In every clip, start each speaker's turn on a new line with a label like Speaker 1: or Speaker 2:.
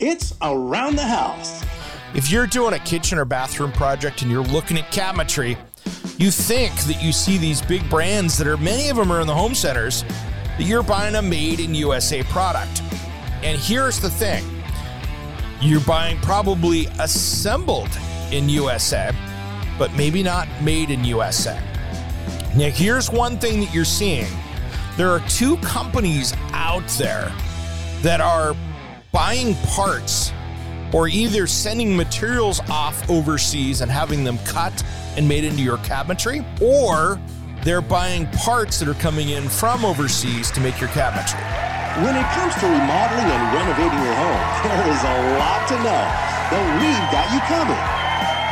Speaker 1: It's around the house.
Speaker 2: If you're doing a kitchen or bathroom project and you're looking at cabinetry, you think that you see these big brands that are many of them are in the home centers, that you're buying a made in USA product. And here's the thing you're buying probably assembled in USA, but maybe not made in USA. Now, here's one thing that you're seeing there are two companies out there that are buying parts or either sending materials off overseas and having them cut and made into your cabinetry, or they're buying parts that are coming in from overseas to make your cabinetry.
Speaker 1: When it comes to remodeling and renovating your home, there is a lot to know, but we've got you covered.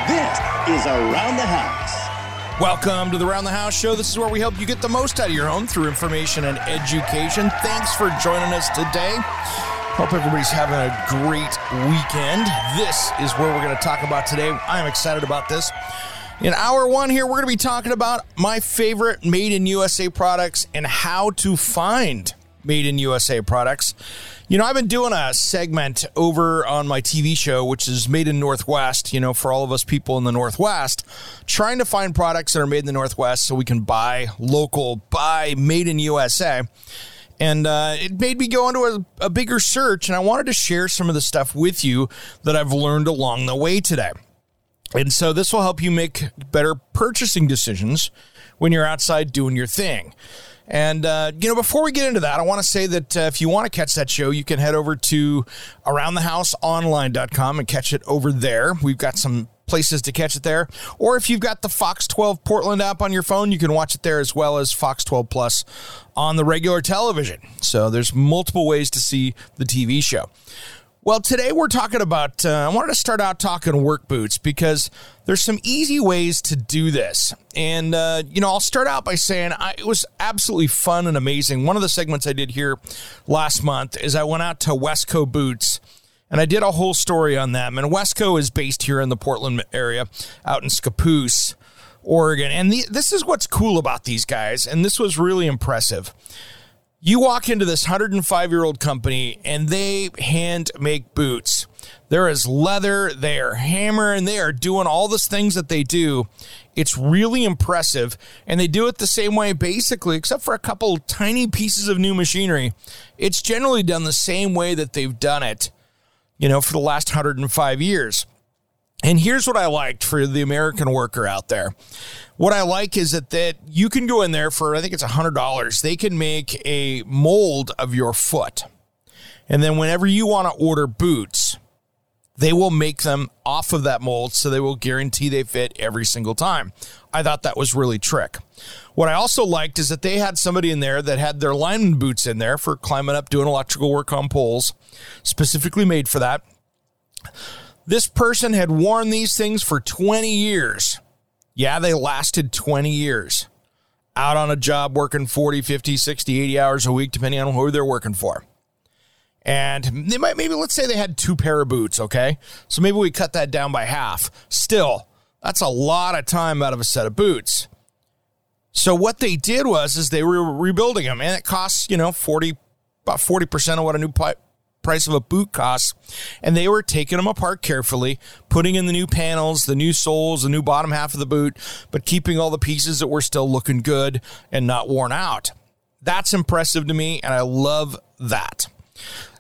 Speaker 1: This is Around the House.
Speaker 2: Welcome to the Around the House show. This is where we help you get the most out of your home through information and education. Thanks for joining us today. Hope everybody's having a great weekend. This is where we're going to talk about today. I'm excited about this. In hour one here, we're going to be talking about my favorite made in USA products and how to find made in USA products. You know, I've been doing a segment over on my TV show, which is Made in Northwest, you know, for all of us people in the Northwest, trying to find products that are made in the Northwest so we can buy local, buy made in USA. And uh, it made me go into a, a bigger search, and I wanted to share some of the stuff with you that I've learned along the way today. And so this will help you make better purchasing decisions when you're outside doing your thing. And, uh, you know, before we get into that, I want to say that uh, if you want to catch that show, you can head over to aroundthehouseonline.com and catch it over there. We've got some places to catch it there. Or if you've got the Fox 12 Portland app on your phone, you can watch it there as well as Fox 12 Plus on the regular television. So there's multiple ways to see the TV show. Well, today we're talking about, uh, I wanted to start out talking work boots because there's some easy ways to do this. And, uh, you know, I'll start out by saying I, it was absolutely fun and amazing. One of the segments I did here last month is I went out to Wesco Boots and I did a whole story on them. And Wesco is based here in the Portland area, out in Scappoose, Oregon. And the, this is what's cool about these guys, and this was really impressive. You walk into this 105 year old company, and they hand make boots. There is leather, they are hammering, they are doing all the things that they do. It's really impressive. And they do it the same way, basically, except for a couple tiny pieces of new machinery. It's generally done the same way that they've done it you know, for the last 105 years. And here's what I liked for the American worker out there. What I like is that that you can go in there for I think it's $100. They can make a mold of your foot. And then whenever you want to order boots, they will make them off of that mold so they will guarantee they fit every single time. I thought that was really trick. What I also liked is that they had somebody in there that had their lineman boots in there for climbing up doing electrical work on poles, specifically made for that. This person had worn these things for 20 years. Yeah, they lasted 20 years. Out on a job working 40, 50, 60, 80 hours a week, depending on who they're working for. And they might, maybe let's say they had two pair of boots, okay? So maybe we cut that down by half. Still, that's a lot of time out of a set of boots. So what they did was is they were rebuilding them, and it costs you know forty about forty percent of what a new price of a boot costs, and they were taking them apart carefully, putting in the new panels, the new soles, the new bottom half of the boot, but keeping all the pieces that were still looking good and not worn out. That's impressive to me, and I love that.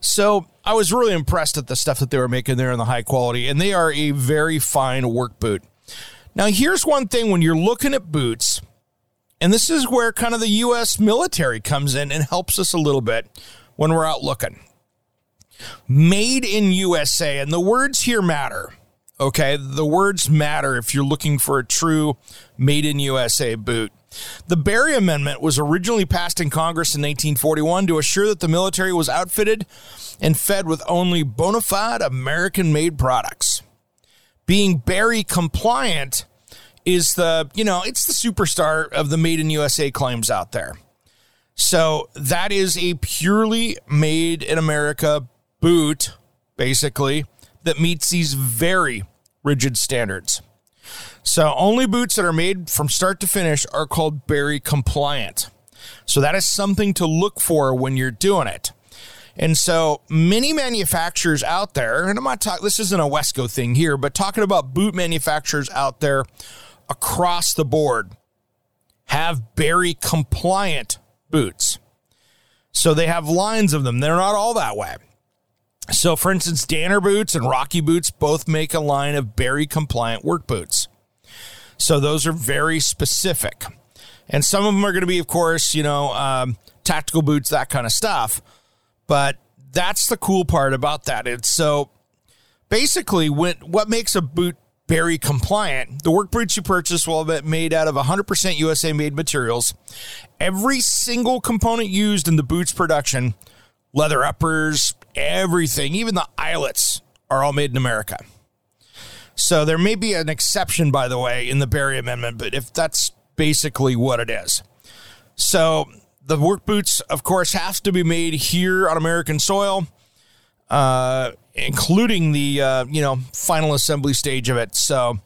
Speaker 2: So I was really impressed at the stuff that they were making there and the high quality, and they are a very fine work boot. Now, here's one thing when you're looking at boots and this is where kind of the U.S. military comes in and helps us a little bit when we're out looking. Made in USA, and the words here matter. Okay, the words matter if you're looking for a true made in USA boot. The Berry Amendment was originally passed in Congress in 1941 to assure that the military was outfitted and fed with only bona fide American made products. Being Berry compliant is the, you know, it's the superstar of the made in USA claims out there. So that is a purely made in America boot, basically, that meets these very rigid standards. So only boots that are made from start to finish are called Berry compliant. So that is something to look for when you're doing it. And so many manufacturers out there, and I'm not talking, this isn't a Wesco thing here, but talking about boot manufacturers out there across the board have Berry compliant boots. So they have lines of them. They're not all that way. So, for instance, Danner Boots and Rocky Boots both make a line of Berry compliant work boots. So those are very specific. And some of them are going to be, of course, you know, um, tactical boots, that kind of stuff. But that's the cool part about that. It's so basically when, what makes a boot Berry compliant. The work boots you purchase will be made out of 100% USA made materials. Every single component used in the boots production, leather uppers, everything, even the eyelets, are all made in America. So there may be an exception, by the way, in the Berry Amendment, but if that's basically what it is. So the work boots, of course, have to be made here on American soil. Uh, including the uh, you know final assembly stage of it. So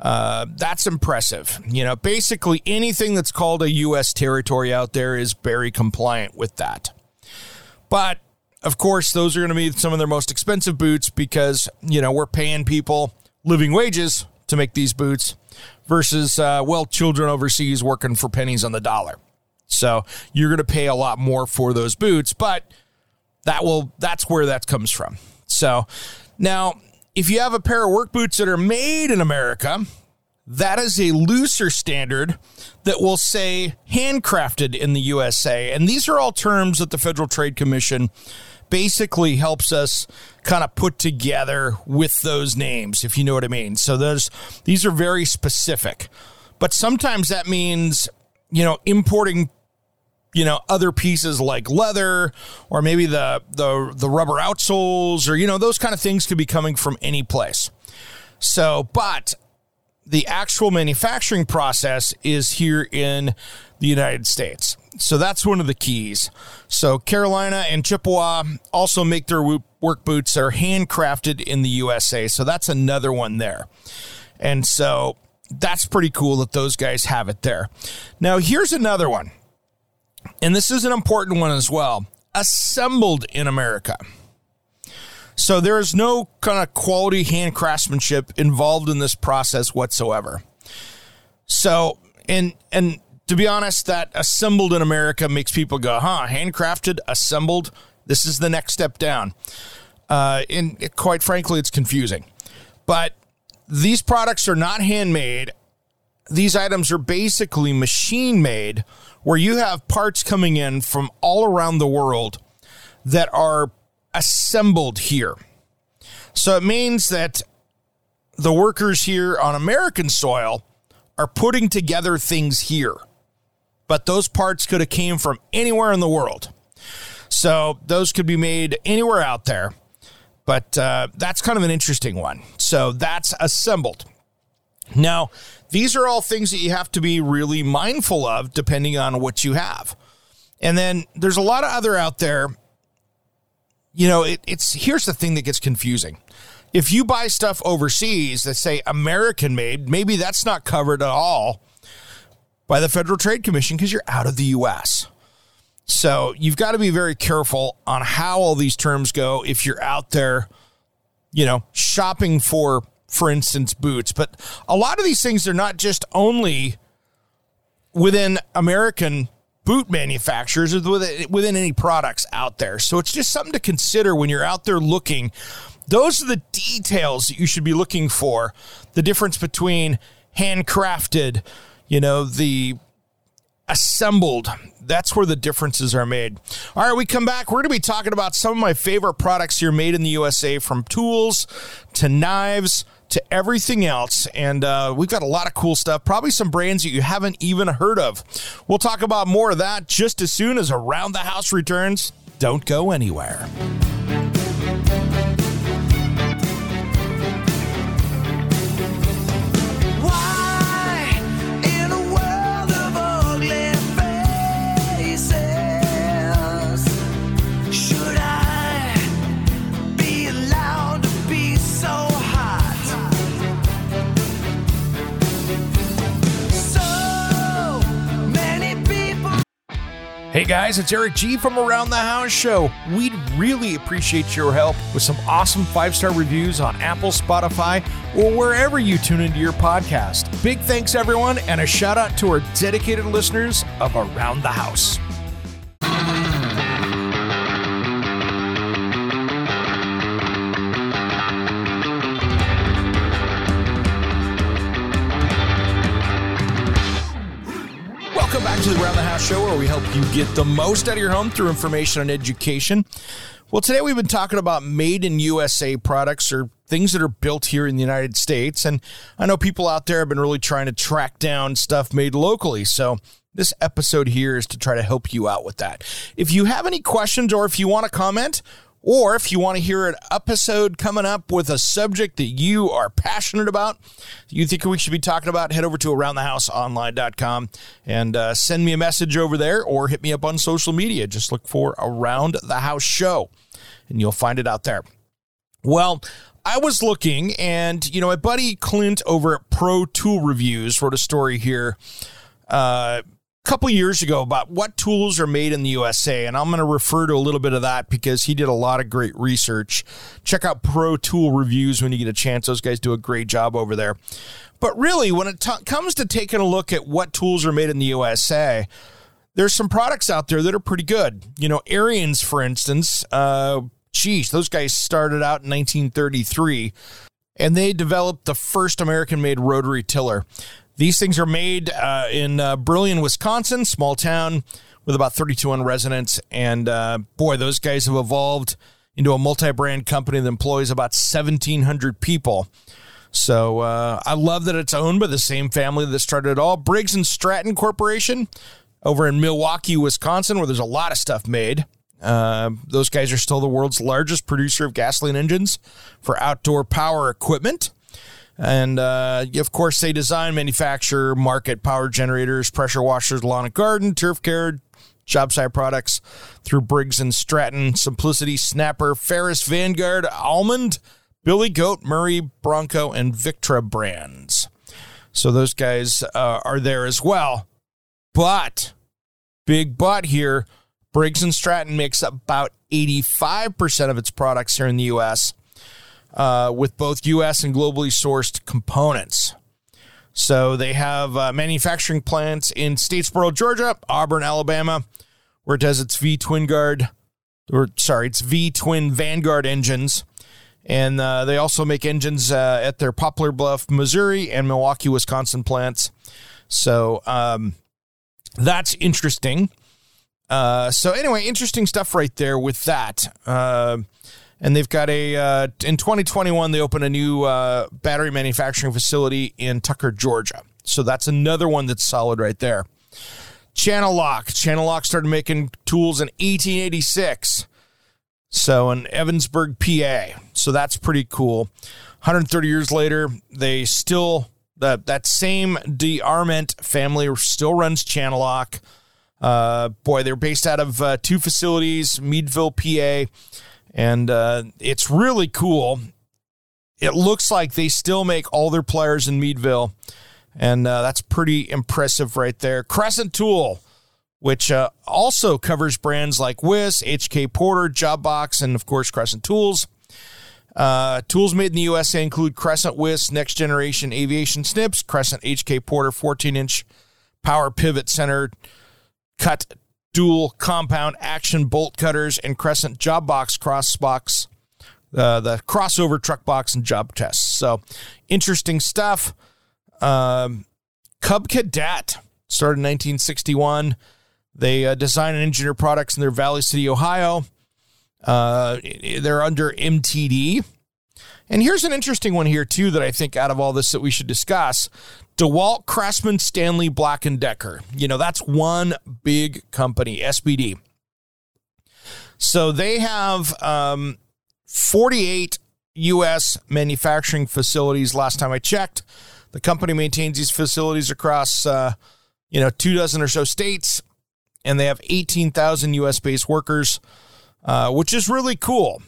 Speaker 2: uh, that's impressive. You know, basically anything that's called a U.S. territory out there is very compliant with that. But of course, those are going to be some of their most expensive boots because you know we're paying people living wages to make these boots versus uh, well children overseas working for pennies on the dollar. So you're going to pay a lot more for those boots, but that will that's where that comes from. So now, if you have a pair of work boots that are made in America, that is a looser standard that will say handcrafted in the USA. And these are all terms that the Federal Trade Commission basically helps us kind of put together with those names, if you know what I mean. So those these are very specific. But sometimes that means, you know, importing you know other pieces like leather or maybe the the the rubber outsoles or you know those kind of things could be coming from any place so but the actual manufacturing process is here in the United States. So that's one of the keys. So Carolina and Chippewa also make their work boots that are handcrafted in the USA so that's another one there. And so that's pretty cool that those guys have it there. Now here's another one. And this is an important one as well, assembled in America. So there is no kind of quality hand craftsmanship involved in this process whatsoever. So, and and to be honest, that assembled in America makes people go, "Huh, handcrafted, assembled. This is the next step down." Uh, and it, quite frankly, it's confusing. But these products are not handmade. These items are basically machine made where you have parts coming in from all around the world that are assembled here. So it means that the workers here on American soil are putting together things here. But those parts could have came from anywhere in the world. So those could be made anywhere out there. But uh, that's kind of an interesting one. So that's assembled. Now, these are all things that you have to be really mindful of depending on what you have. And then there's a lot of other out there. You know, it, it's here's the thing that gets confusing. If you buy stuff overseas that say American made, maybe that's not covered at all by the Federal Trade Commission because you're out of the US. So you've got to be very careful on how all these terms go if you're out there, you know, shopping for for instance, boots. But a lot of these things are not just only within American boot manufacturers within any products out there. So it's just something to consider when you're out there looking. Those are the details that you should be looking for. The difference between handcrafted, you know, the assembled. That's where the differences are made. All right, we come back. We're going to be talking about some of my favorite products here made in the USA from tools to knives to everything else. And uh, we've got a lot of cool stuff, probably some brands that you haven't even heard of. We'll talk about more of that just as soon as Around the House returns. Don't go anywhere. Guys, it's Eric G from Around the House Show. We'd really appreciate your help with some awesome five star reviews on Apple, Spotify, or wherever you tune into your podcast. Big thanks, everyone, and a shout out to our dedicated listeners of Around the House. Show where we help you get the most out of your home through information and education. Well, today we've been talking about made in USA products or things that are built here in the United States. And I know people out there have been really trying to track down stuff made locally. So this episode here is to try to help you out with that. If you have any questions or if you want to comment, or if you want to hear an episode coming up with a subject that you are passionate about, you think we should be talking about, head over to aroundthehouseonline.com and uh, send me a message over there or hit me up on social media. Just look for Around the House Show and you'll find it out there. Well, I was looking, and you know, my buddy Clint over at Pro Tool Reviews wrote a story here. Uh, couple years ago about what tools are made in the USA, and I'm going to refer to a little bit of that because he did a lot of great research. Check out Pro Tool Reviews when you get a chance; those guys do a great job over there. But really, when it t- comes to taking a look at what tools are made in the USA, there's some products out there that are pretty good. You know, Ariens, for instance. Uh, geez, those guys started out in 1933 and they developed the first American made rotary tiller. These things are made uh, in uh, Brillion, Wisconsin, small town with about 3,200 residents. And uh, boy, those guys have evolved into a multi brand company that employs about 1,700 people. So uh, I love that it's owned by the same family that started it all. Briggs and Stratton Corporation over in Milwaukee, Wisconsin, where there's a lot of stuff made. Uh, those guys are still the world's largest producer of gasoline engines for outdoor power equipment. And uh, of course, they design, manufacture, market power generators, pressure washers, lawn and garden, turf care, job site products through Briggs and Stratton, Simplicity, Snapper, Ferris, Vanguard, Allmand, Billy Goat, Murray, Branco, and Victra brands. So those guys uh, are there as well. But, big but here, Briggs and Stratton makes about 85% of its products here in the U.S uh, with both U.S. and globally sourced components. So they have uh, manufacturing plants in Statesboro, Georgia, Auburn, Alabama, where it does its V Twin Guard, or sorry, it's V Twin Vanguard engines. And uh, they also make engines uh, at their Poplar Bluff, Missouri, and Milwaukee, Wisconsin plants. So um, that's interesting. Uh, so anyway, interesting stuff right there with that. And they've got a uh, in 2021 they opened a new uh, battery manufacturing facility in Tucker, Georgia. So that's another one that's solid right there. Channellock, Channel Lock started making tools in 1886. So in Evansburg, PA. So that's pretty cool. 130 years later, they still that that same DeArment family still runs Channellock. Uh, boy, they're based out of uh, two facilities, Meadville, PA and uh, it's really cool. It looks like they still make all their pliers in Meadville, and uh, that's pretty impressive right there. Crescent Tool, which uh, also covers brands like Wiss, HK Porter, Jobox, and of course Crescent Tools. Uh, tools made in the USA include Crescent Wiss, Next Generation Aviation Snips, Crescent HK Porter 14 inch power pivot center cut dual compound action bolt cutters and Crescent job box cross box, uh, the crossover truck box and job tests. So interesting stuff. Um, Cub Cadet started in 1961. They uh, design and engineer products in their Valley City, Ohio. Uh, they're under MTD. And here's an interesting one here too that I think out of all this that we should discuss. DeWalt, Craftsman, Stanley, Black and Decker. You know, that's one big company, SBD. So they have um, 48 U.S. manufacturing facilities. Last time I checked, the company maintains these facilities across, uh, you know, two dozen or so states, and they have 18,000 U.S. based workers, uh, which is really cool.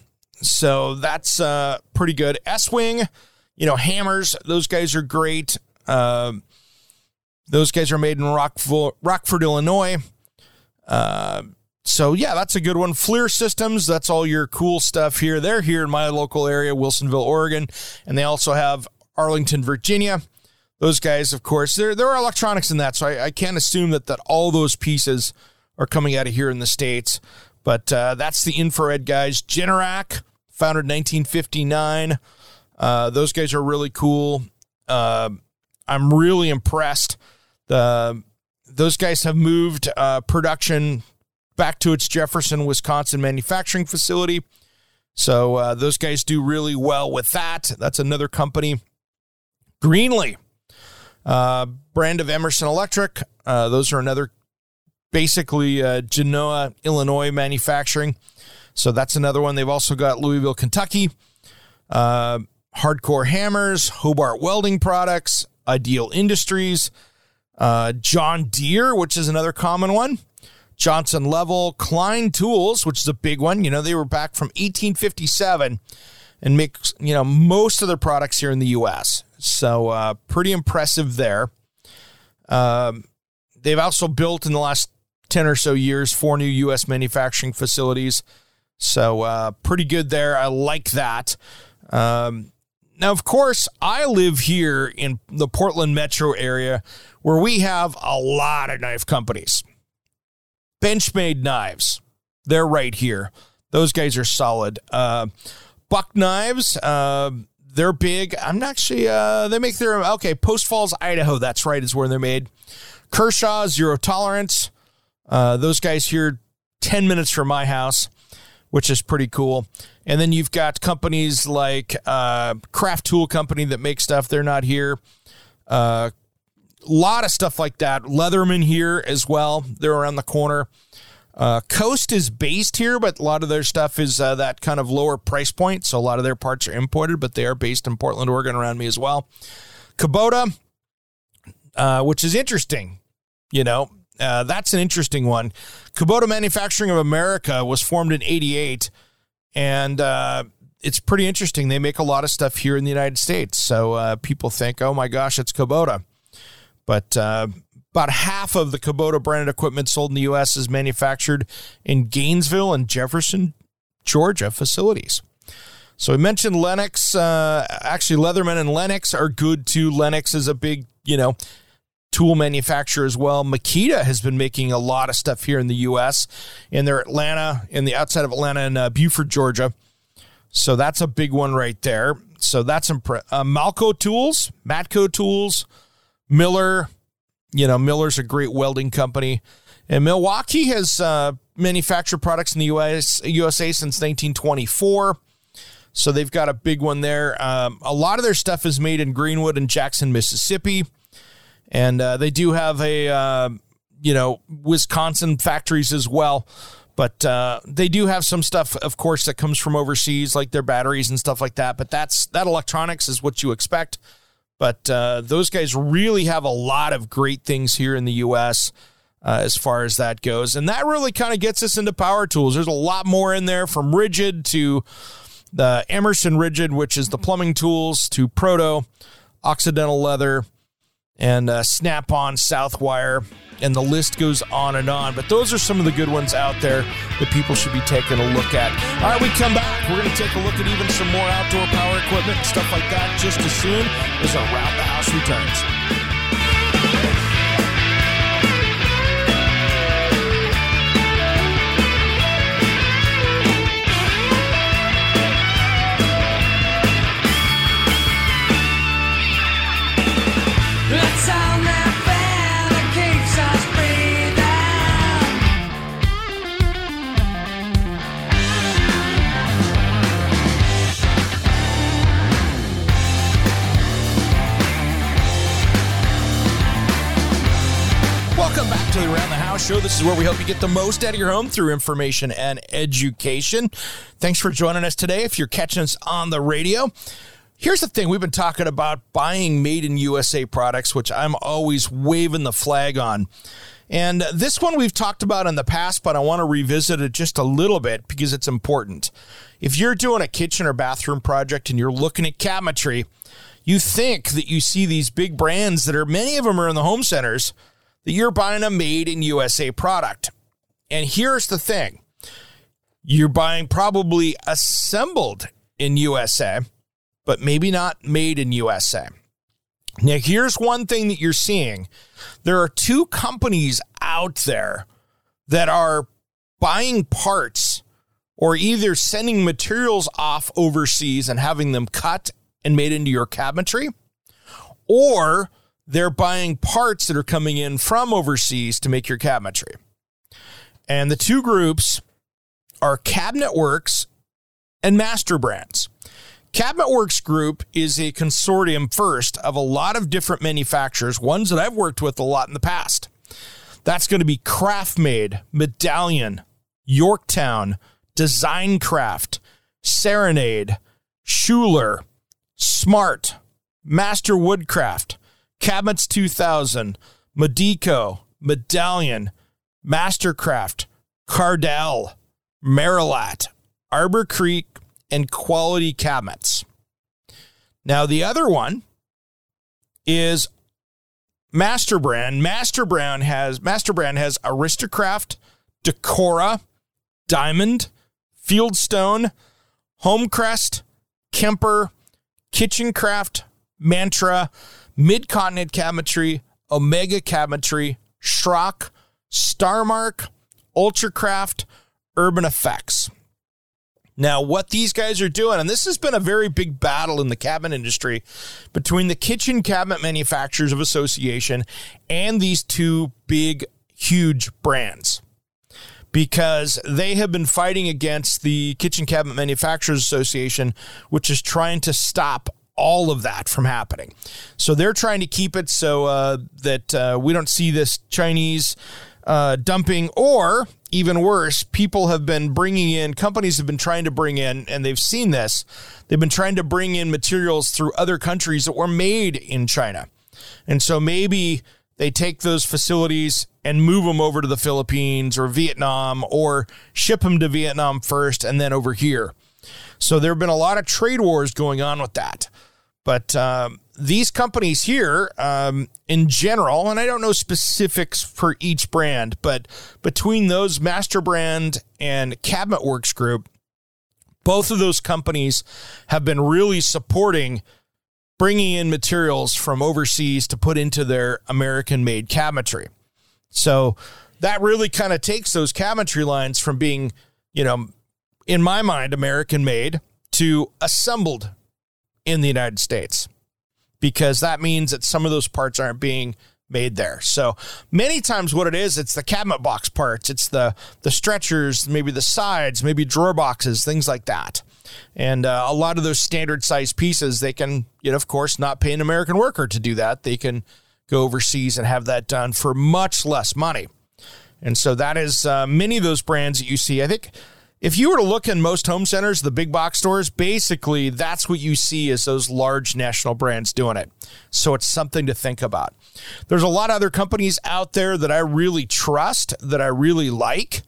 Speaker 2: So that's uh, pretty good. Estwing, you know, hammers, those guys are great. Uh, those guys are made in Rockford, Rockford Illinois. Uh, so yeah, that's a good one. FLIR Systems, that's all your cool stuff here. They're here in my local area, Wilsonville, Oregon, and they also have Arlington, Virginia. Those guys, of course, there there are electronics in that, so I, I can't assume that that all those pieces are coming out of here in the states. But uh, that's the infrared guys. Generac, founded 1959. Uh, those guys are really cool. Uh, I'm really impressed. The those guys have moved uh, production back to its Jefferson, Wisconsin manufacturing facility. So uh, those guys do really well with that. That's another company. Greenlee, uh, brand of Emerson Electric. Uh, those are another, basically Genoa, Illinois manufacturing. So that's another one. They've also got Louisville, Kentucky. Uh, Hardcore Hammers, Hobart Welding Products, Ideal Industries, uh, John Deere, which is another common one. Johnson Level, Klein Tools, which is a big one. You know, they were back from 1857 and make, you know, most of their products here in the U.S. So uh, pretty impressive there. Um, they've also built in the last 10 or so years four new U.S. manufacturing facilities. So uh, pretty good there. I like that. Um, now, of course, I live here in the Portland metro area where we have a lot of knife companies. Benchmade knives. They're right here. Those guys are solid. Uh, Buck knives. Uh, they're big. I'm actually. Uh, they make their okay. Post Falls, Idaho. That's right. Is where they're made. Kershaw Zero Tolerance. Uh, those guys here, ten minutes from my house, which is pretty cool. And then you've got companies like uh, Craft Tool Company that make stuff. They're not here. A uh, lot of stuff like that. Leatherman here as well. They're around the corner. Uh, Coast is based here, but a lot of their stuff is uh, that kind of lower price point. So a lot of their parts are imported, but they are based in Portland, Oregon, around me as well. Kubota, uh, which is interesting. You know, uh, that's an interesting one. Kubota Manufacturing of America was formed in 88, and uh, it's pretty interesting. They make a lot of stuff here in the United States. So uh, people think, oh my gosh, it's Kubota. But uh, about half of the Kubota branded equipment sold in the U.S. is manufactured in Gainesville and Jefferson, Georgia facilities. So we mentioned Lenox. Uh, actually, Leatherman and Lenox are good too. Lenox is a big, you know, tool manufacturer as well. Makita has been making a lot of stuff here in the U.S. in their Atlanta, in the outside of Atlanta and uh, Buford, Georgia. So that's a big one right there. So that's impre- uh, Malco Tools, Matco Tools, Miller. You know, Miller's a great welding company. And Milwaukee has uh, manufactured products in the US, USA since 1924. So they've got a big one there. Um, a lot of their stuff is made in Greenwood and Jackson, Mississippi. And uh, they do have a, uh, you know, Wisconsin factories as well. But uh, they do have some stuff, of course, that comes from overseas, like their batteries and stuff like that. But that's that electronics is what you expect. But uh, those guys really have a lot of great things here in the U.S. Uh, as far as that goes. And that really kind of gets us into power tools. There's a lot more in there from Ridgid to the Emerson Ridgid, which is the plumbing tools, to Proto, Occidental Leather, and uh, Snap on Southwire and the list goes on and on. But those are some of the good ones out there that people should be taking a look at. All right, we come back. We're going to take a look at even some more outdoor power equipment, stuff like that, just as soon as Around the House returns. Show. This is where we help you get the most out of your home through information and education. Thanks for joining us today. If you're catching us on the radio, here's the thing we've been talking about buying made in USA products, which I'm always waving the flag on. And this one we've talked about in the past, but I want to revisit it just a little bit because it's important. If you're doing a kitchen or bathroom project and you're looking at cabinetry, you think that you see these big brands that are many of them are in the home centers that you're buying a made in USA product. And here's the thing you're buying probably assembled in USA, but maybe not made in USA. Now, here's one thing that you're seeing there are two companies out there that are buying parts or either sending materials off overseas and having them cut and made into your cabinetry, or they're buying parts that are coming in from overseas to make your cabinetry. And the two groups are Cabinet Works and Master Brands. Cabinet Works Group is a consortium first of a lot of different manufacturers, ones that I've worked with a lot in the past. That's going to be CraftMaid, Medallion, Yorktown, Design Craft, Serenade, Schuler, Smart, Master Woodcraft, Cabinets 2000, Medico, Medallion, Mastercraft, Cardell, Merillat, Arbor Creek, and Quality Cabinets. Now, the other one is Master Brand. Master Brand has Master Brand has Aristokraft, Decora, Diamond, Fieldstone, Homecrest, Kemper, Kitchencraft, Mantra, Midcontinent Cabinetry, Omega Cabinetry, Schrock, Starmark, Ultracraft, Urban Effects. Now, what these guys are doing, and this has been a very big battle in the cabinet industry between the Kitchen Cabinet Manufacturers of Association and these two big, huge brands because they have been fighting against the Kitchen Cabinet Manufacturers Association, which is trying to stop all of that from happening. So they're trying to keep it so uh, that uh, we don't see this Chinese uh, dumping, or even worse, people have been bringing in, companies have been trying to bring in, and they've seen this, they've been trying to bring in materials through other countries that were made in China. And so maybe they take those facilities and move them over to the Philippines or Vietnam or ship them to Vietnam first and then over here. So there have been a lot of trade wars going on with that. But um, these companies here, um, in general, and I don't know specifics for each brand, but between those Master Brand and Cabinet Works Group, both of those companies have been really supporting bringing in materials from overseas to put into their American made cabinetry. So that really kind of takes those cabinetry lines from being, you know, in my mind, American made to assembled in the United States because that means that some of those parts aren't being made there. So many times what it is, it's the cabinet box parts, it's the the stretchers, maybe the sides, maybe drawer boxes, things like that. And uh, a lot of those standard size pieces, they can, you know, of course, not pay an American worker to do that. They can go overseas and have that done for much less money. And so that is uh, many of those brands that you see. I think if you were to look in most home centers, the big box stores, basically that's what you see is those large national brands doing it. So it's something to think about. There's a lot of other companies out there that I really trust, that I really like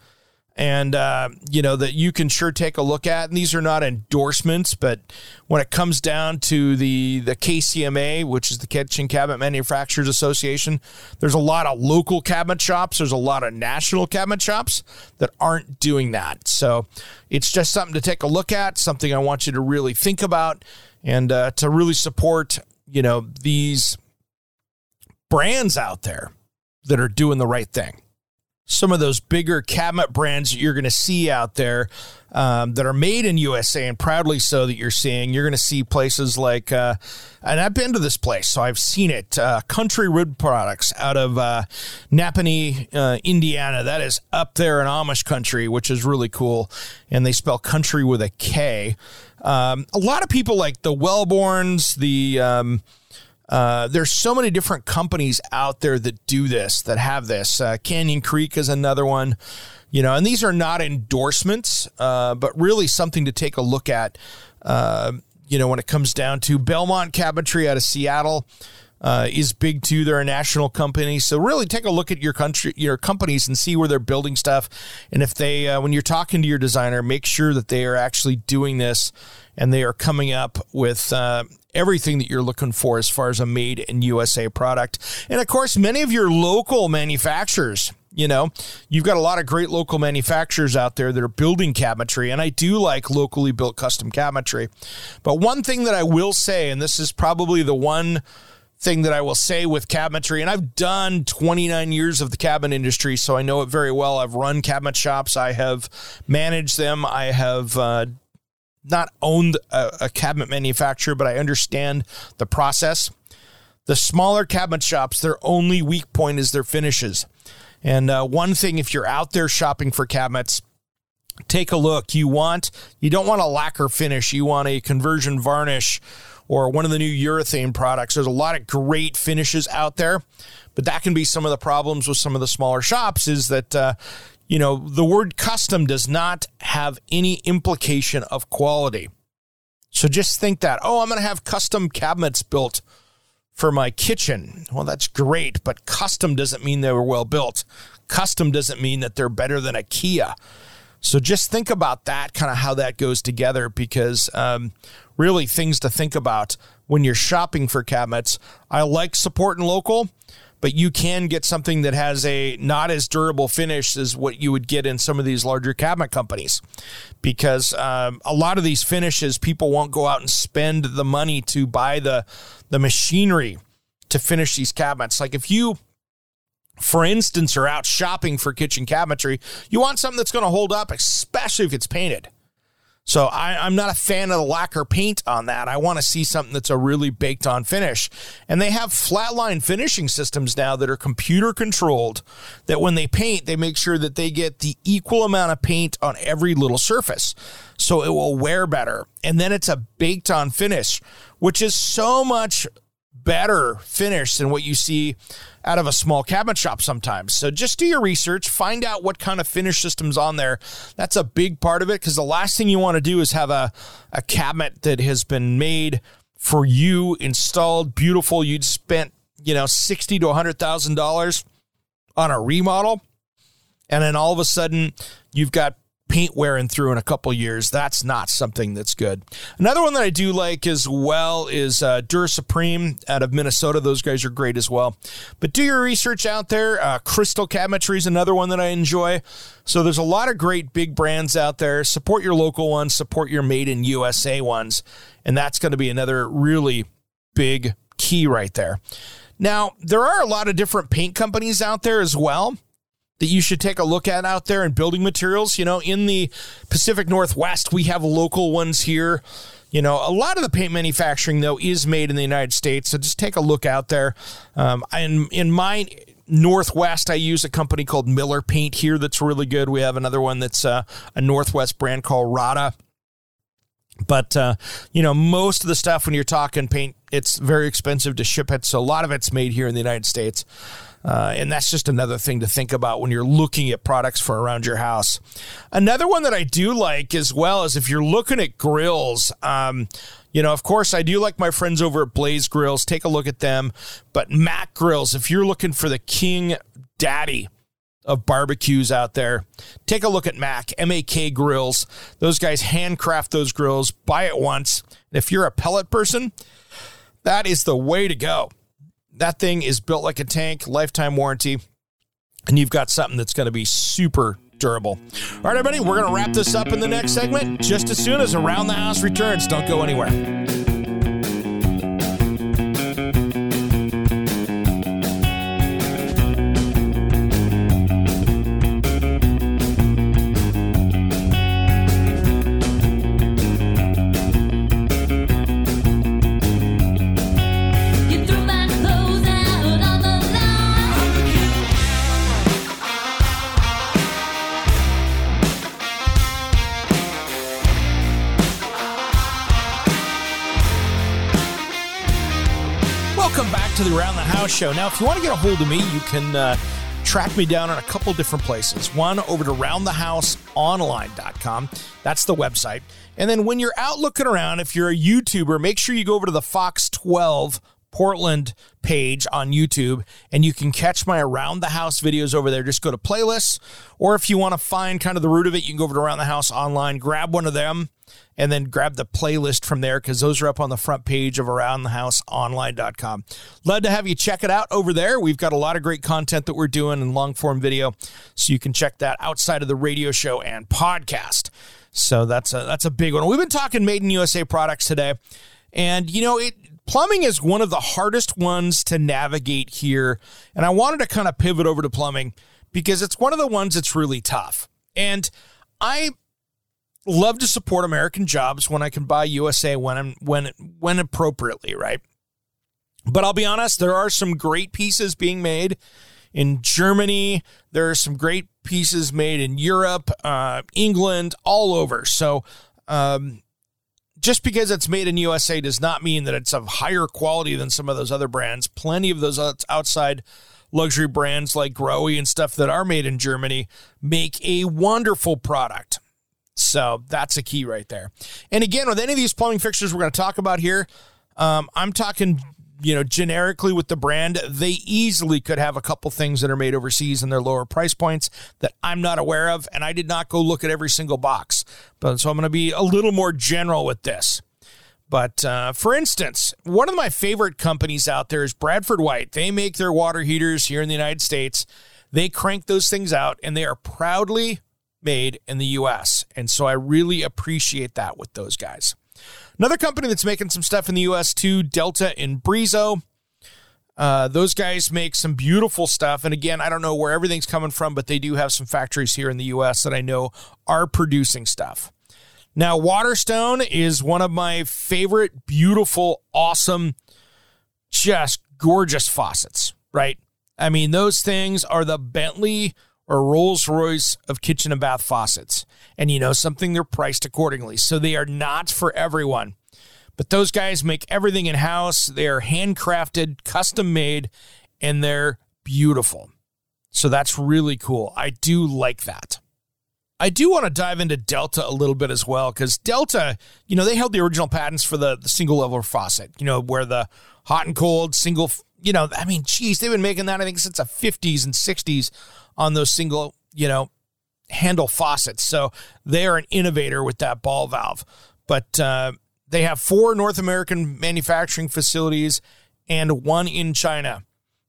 Speaker 2: and uh, you know that you can sure take a look at. And these are not endorsements, but when it comes down to the the KCMA, which is the Kitchen Cabinet Manufacturers Association, there's a lot of local cabinet shops. There's a lot of national cabinet shops that aren't doing that. So it's just something to take a look at. Something I want you to really think about and uh, to really support. You know these brands out there that are doing the right thing some of those bigger cabinet brands that you're going to see out there um, that are made in USA and proudly so that you're seeing. You're going to see places like, uh, and I've been to this place, so I've seen it. Uh, Kountry Wood Products out of uh, Nappanee, uh, Indiana. That is up there in Amish country, which is really cool. And they spell country with a K. Um, a lot of people like the Wellborns, the um, Uh, there's so many different companies out there that do this, that have this. Uh, Canyon Creek is another one, you know, and these are not endorsements, uh, but really something to take a look at. Uh, you know, when it comes down to Bellmont Cabinetry out of Seattle. Uh, is big too. They're a national company, so really take a look at your country, your companies, and see where they're building stuff. And if they, uh, when you're talking to your designer, make sure that they are actually doing this and they are coming up with uh, everything that you're looking for as far as a made in USA product. And of course, many of your local manufacturers you know, you've got a lot of great local manufacturers out there that are building cabinetry, and I do like locally built custom cabinetry. But one thing that I will say, and this is probably the one thing that I will say with cabinetry, and I've done 29 years of the cabinet industry, so I know it very well. I've run cabinet shops, I have managed them, I have uh, not owned a, a cabinet manufacturer, but I understand the process. The smaller cabinet shops, their only weak point is their finishes. And uh, one thing, if you're out there shopping for cabinets, take a look. You want, you don't want a lacquer finish. You want a conversion varnish or one of the new urethane products. There's a lot of great finishes out there, but that can be some of the problems with some of the smaller shops is that, uh, you know, the word custom does not have any implication of quality. So just think that, oh, I'm going to have custom cabinets built for my kitchen. Well, that's great, but custom doesn't mean they were well built. Custom doesn't mean that they're better than IKEA. So just think about that, kind of how that goes together, because um, really things to think about when you're shopping for cabinets. I like supporting local, but you can get something that has a not as durable finish as what you would get in some of these larger cabinet companies because um, a lot of these finishes people won't go out and spend the money to buy the the machinery to finish these cabinets like if you for instance are out shopping for kitchen cabinetry you want something that's going to hold up especially if it's painted so I, am not a fan of the lacquer paint on that. I want to see something that's a really baked on finish. And they have flatline finishing systems now that are computer controlled that when they paint, they make sure that they get the equal amount of paint on every little surface. So it will wear better. And then it's a baked on finish, which is so much better finish than what you see out of a small cabinet shop sometimes. So just do your research, find out what kind of finish systems on there. That's a big part of it because the last thing you want to do is have a, a cabinet that has been made for you, installed, beautiful. You'd spent, you know, sixty to hundred thousand dollars on a remodel. And then all of a sudden you've got paint wearing through in a couple years. That's not something that's good. Another one that I do like as well is uh, Dura Supreme out of Minnesota. Those guys are great as well. But do your research out there. Uh, Crystal Cabinetry is another one that I enjoy. So there's a lot of great big brands out there. Support your local ones, support your made in USA ones. And that's going to be another really big key right there. Now, there are a lot of different paint companies out there as well that you should take a look at out there in building materials. You know, in the Pacific Northwest, we have local ones here. You know, a lot of the paint manufacturing though is made in the United States, so just take a look out there. Um, in in my Northwest, I use a company called Miller Paint here that's really good. We have another one that's uh, a Northwest brand called Rodda. But uh, you know, most of the stuff when you're talking paint, it's very expensive to ship it. So a lot of it's made here in the United States. Uh, and that's just another thing to think about when you're looking at products for around your house. Another one that I do like as well is if you're looking at grills, um, you know, of course, I do like my friends over at Blaze Grills. Take a look at them. But MAK Grills, if you're looking for the king daddy of barbecues out there, take a look at Mac, MAK Grills. Those guys handcraft those grills, buy it once. If you're a pellet person, that is the way to go that thing is built like a tank, lifetime warranty, and you've got something that's going to be super durable. All right, everybody, we're going to wrap this up in the next segment just as soon as Around the House returns. Don't go anywhere. Show. Now, if you want to get a hold of me, you can uh, track me down on a couple different places. One, over to roundthehouseonline.com. That's the website. And then when you're out looking around, if you're a YouTuber, make sure you go over to the Fox 12 Portland page on YouTube, and you can catch my Around the House videos over there. Just go to playlists, or if you want to find kind of the root of it, you can go over to Around the House online, grab one of them, and then grab the playlist from there because those are up on the front page of aroundthehouseonline.com. Love to have you check it out over there. We've got a lot of great content that we're doing in long form video, so you can check that outside of the radio show and podcast. So that's a that's a big one. We've been talking made in USA products today. And you know, it plumbing is one of the hardest ones to navigate here. And I wanted to kind of pivot over to plumbing because it's one of the ones that's really tough. And I love to support American jobs when I can buy USA when I'm, when when appropriately, right? But I'll be honest, there are some great pieces being made in Germany. There are some great pieces made in Europe, uh, England, all over. So um, just because it's made in USA does not mean that it's of higher quality than some of those other brands. Plenty of those outside luxury brands like Grohe and stuff that are made in Germany make a wonderful product. So that's a key right there. And again, with any of these plumbing fixtures we're going to talk about here, um, I'm talking you know, generically with the brand, they easily could have a couple things that are made overseas and their lower price points that I'm not aware of. And I did not go look at every single box. But so I'm going to be a little more general with this. But uh, for instance, one of my favorite companies out there is Bradford White. They make their water heaters here in the United States. They crank those things out and they are proudly made in the US. And so I really appreciate that with those guys. Another company that's making some stuff in the U.S. too, Delta and Brizo. Uh, those guys make some beautiful stuff. And again, I don't know where everything's coming from, but they do have some factories here in the U.S. that I know are producing stuff. Now, Waterstone is one of my favorite, beautiful, awesome, just gorgeous faucets, right? I mean, those things are the Bentley or Rolls Royce of kitchen and bath faucets. And you know something, they're priced accordingly. So they are not for everyone. But those guys make everything in house. They are handcrafted, custom made, and they're beautiful. So that's really cool. I do like that. I do want to dive into Delta a little bit as well because Delta, you know, they held the original patents for the, the single level faucet, you know, where the hot and cold single, you know, I mean, geez, they've been making that, I think, since the 50s and 60s on those single, you know, handle faucets. So they are an innovator with that ball valve. But uh, they have four North American manufacturing facilities and one in China.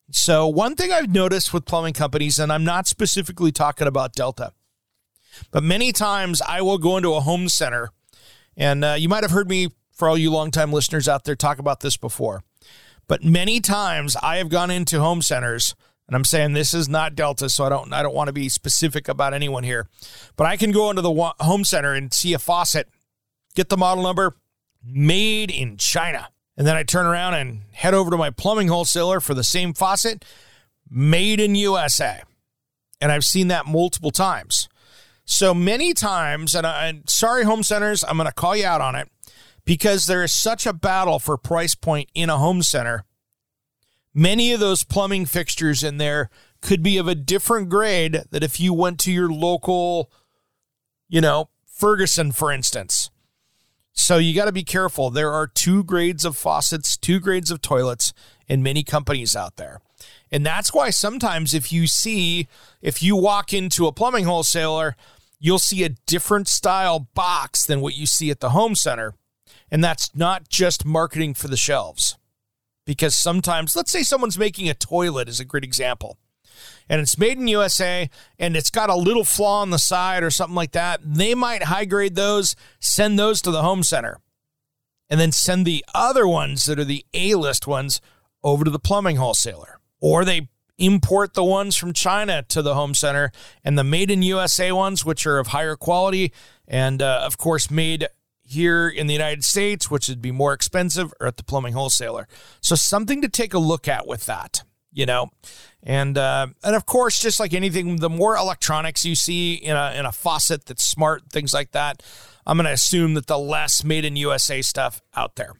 Speaker 2: So, one thing I've noticed with plumbing companies, and I'm not specifically talking about Delta, but many times I will go into a home center, and uh, you might have heard me, for all you longtime listeners out there, talk about this before. But many times I have gone into home centers and I'm saying this is not Delta, so I don't I don't want to be specific about anyone here. But I can go into the home center and see a faucet, get the model number, made in China. And then I turn around and head over to my plumbing wholesaler for the same faucet, made in USA. And I've seen that multiple times. So many times, and, I, and sorry, home centers, I'm going to call you out on it because there is such a battle for price point in a home center Many of those plumbing fixtures in there could be of a different grade that if you went to your local, you know, Ferguson, for instance. So you got to be careful. There are two grades of faucets, two grades of toilets in many companies out there. And that's why sometimes if you see, if you walk into a plumbing wholesaler, you'll see a different style box than what you see at the home center. And that's not just marketing for the shelves because sometimes, let's say someone's making a toilet, is a great example, and it's made in USA and it's got a little flaw on the side or something like that. They might high grade those, send those to the home center, and then send the other ones that are the A list ones over to the plumbing wholesaler. Or they import the ones from China to the home center and the made in USA ones, which are of higher quality and, uh, of course, made here in the United States, which would be more expensive, or at the plumbing wholesaler. So something to take a look at with that, you know, and uh, and of course, just like anything, the more electronics you see in a in a faucet that's smart, things like that, I'm going to assume that the less made in USA stuff out there.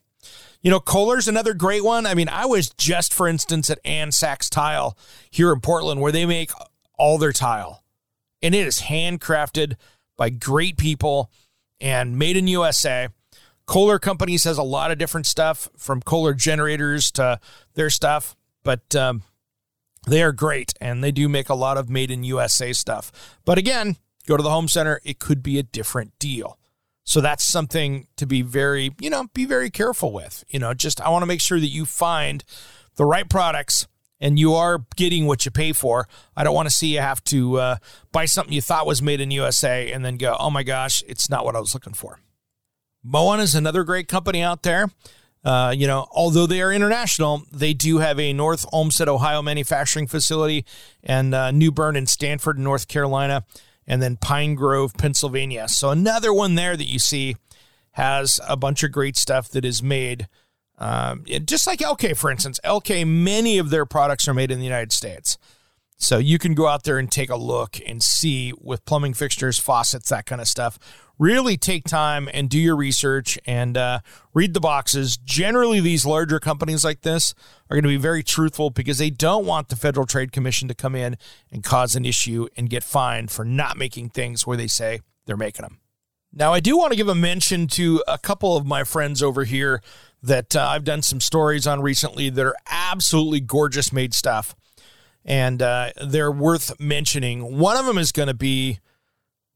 Speaker 2: You know, Kohler's another great one. I mean, I was just, for instance, at Ann Sacks Tile here in Portland, where they make all their tile, and it is handcrafted by great people and made in USA. Kohler Companies has a lot of different stuff from Kohler generators to their stuff, but um, they are great and they do make a lot of made in USA stuff. But again, go to the home center, it could be a different deal. So that's something to be very, you know, be very careful with. You know, just I want to make sure that you find the right products and you are getting what you pay for. I don't want to see you have to uh, buy something you thought was made in USA and then go, oh my gosh, it's not what I was looking for. Moen is another great company out there. Uh, you know, although they are international, they do have a North Olmsted, Ohio manufacturing facility and uh, New Bern in Sanford, North Carolina, and then Pine Grove, Pennsylvania. So another one there that you see has a bunch of great stuff that is made. Um, just like Elkay, for instance, Elkay, many of their products are made in the United States. So you can go out there and take a look and see with plumbing fixtures, faucets, that kind of stuff. Really take time and do your research and uh, read the boxes. Generally, these larger companies like this are going to be very truthful because they don't want the Federal Trade Commission to come in and cause an issue and get fined for not making things where they say they're making them. Now, I do want to give a mention to a couple of my friends over here that uh, I've done some stories on recently that are absolutely gorgeous made stuff and uh, they're worth mentioning. One of them is going to be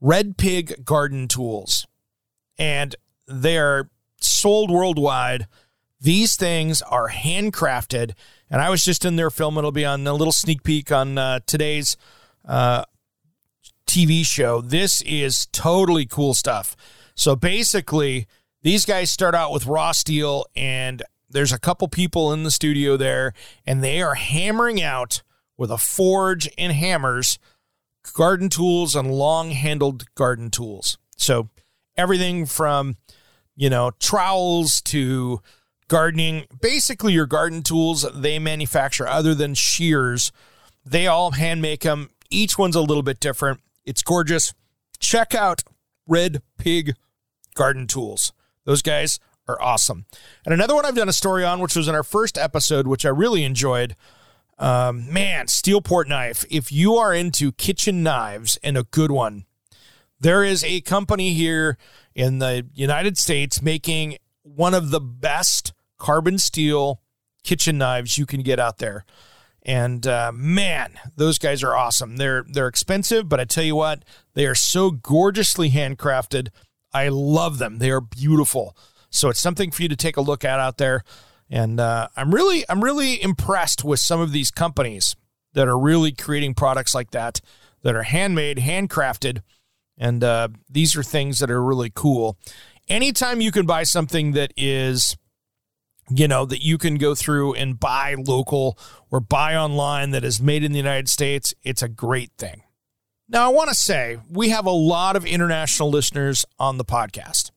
Speaker 2: Red Pig Garden Tools, and they are sold worldwide. These things are handcrafted, and I was just in their film. It'll be on a little sneak peek on uh, today's uh, TV show. This is totally cool stuff. So basically, these guys start out with raw steel, and there's a couple people in the studio there, and they are hammering out with a forge and hammers, garden tools, and long handled garden tools. So everything from, you know, trowels to gardening, basically your garden tools they manufacture other than shears, they all hand make them. Each one's a little bit different. It's gorgeous. Check out Red Pig Garden Tools. Those guys are awesome. And another one I've done a story on, which was in our first episode, which I really enjoyed, um, man, Steelport knife. If you are into kitchen knives and a good one, there is a company here in the United States making one of the best carbon steel kitchen knives you can get out there. And uh, man, those guys are awesome. They're they're expensive, but I tell you what, they are so gorgeously handcrafted. I love them. They are beautiful. So it's something for you to take a look at out there. And uh, I'm really I'm really impressed with some of these companies that are really creating products like that that are handmade, handcrafted, and uh, these are things that are really cool. Anytime you can buy something that is you know that you can go through and buy local or buy online that is made in the United States, it's a great thing. Now, I want to say we have a lot of international listeners on the podcast.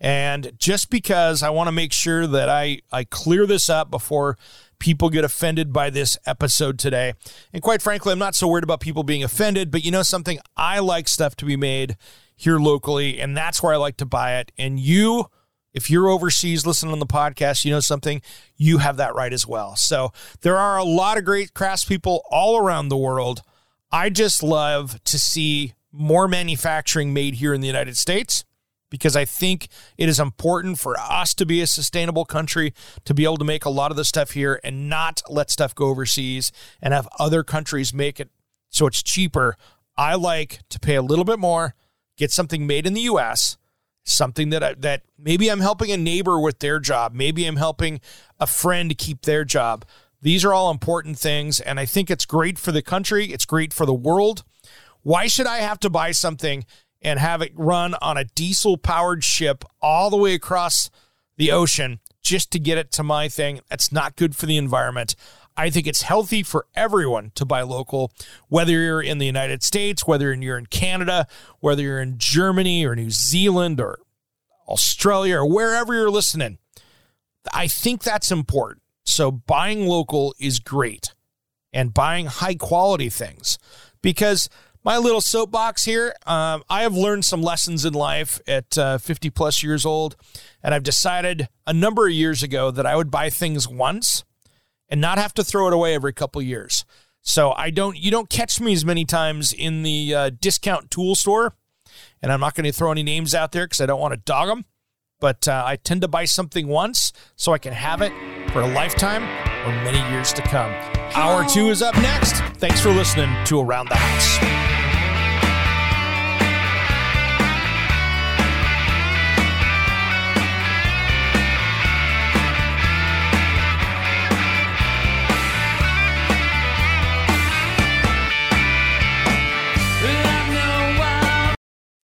Speaker 2: And just because I want to make sure that I, I clear this up before people get offended by this episode today. And quite frankly, I'm not so worried about people being offended, but you know something? I like stuff to be made here locally, and that's where I like to buy it. And you, if you're overseas listening on the podcast, you know something, you have that right as well. So there are a lot of great craftspeople all around the world. I just love to see more manufacturing made here in the United States because I think it is important for us to be a sustainable country to be able to make a lot of the stuff here and not let stuff go overseas and have other countries make it so it's cheaper. I like to pay a little bit more, get something made in the US, something that I, that maybe I'm helping a neighbor with their job, maybe I'm helping a friend keep their job. These are all important things and I think it's great for the country, it's great for the world. Why should I have to buy something and have it run on a diesel powered ship all the way across the ocean just to get it to my thing. That's not good for the environment. I think it's healthy for everyone to buy local, whether you're in the United States, whether you're in Canada, whether you're in Germany or New Zealand or Australia or wherever you're listening. I think that's important. So buying local is great and buying high quality things because my little soapbox here. Um, I have learned some lessons in life at uh, 50 plus years old, and I've decided a number of years ago that I would buy things once and not have to throw it away every couple years. So I don't, you don't catch me as many times in the uh, discount tool store, and I'm not going to throw any names out there because I don't want to dog them. But uh, I tend to buy something once so I can have it for a lifetime or many years to come. Hour two is up next. Thanks for listening to Around the House.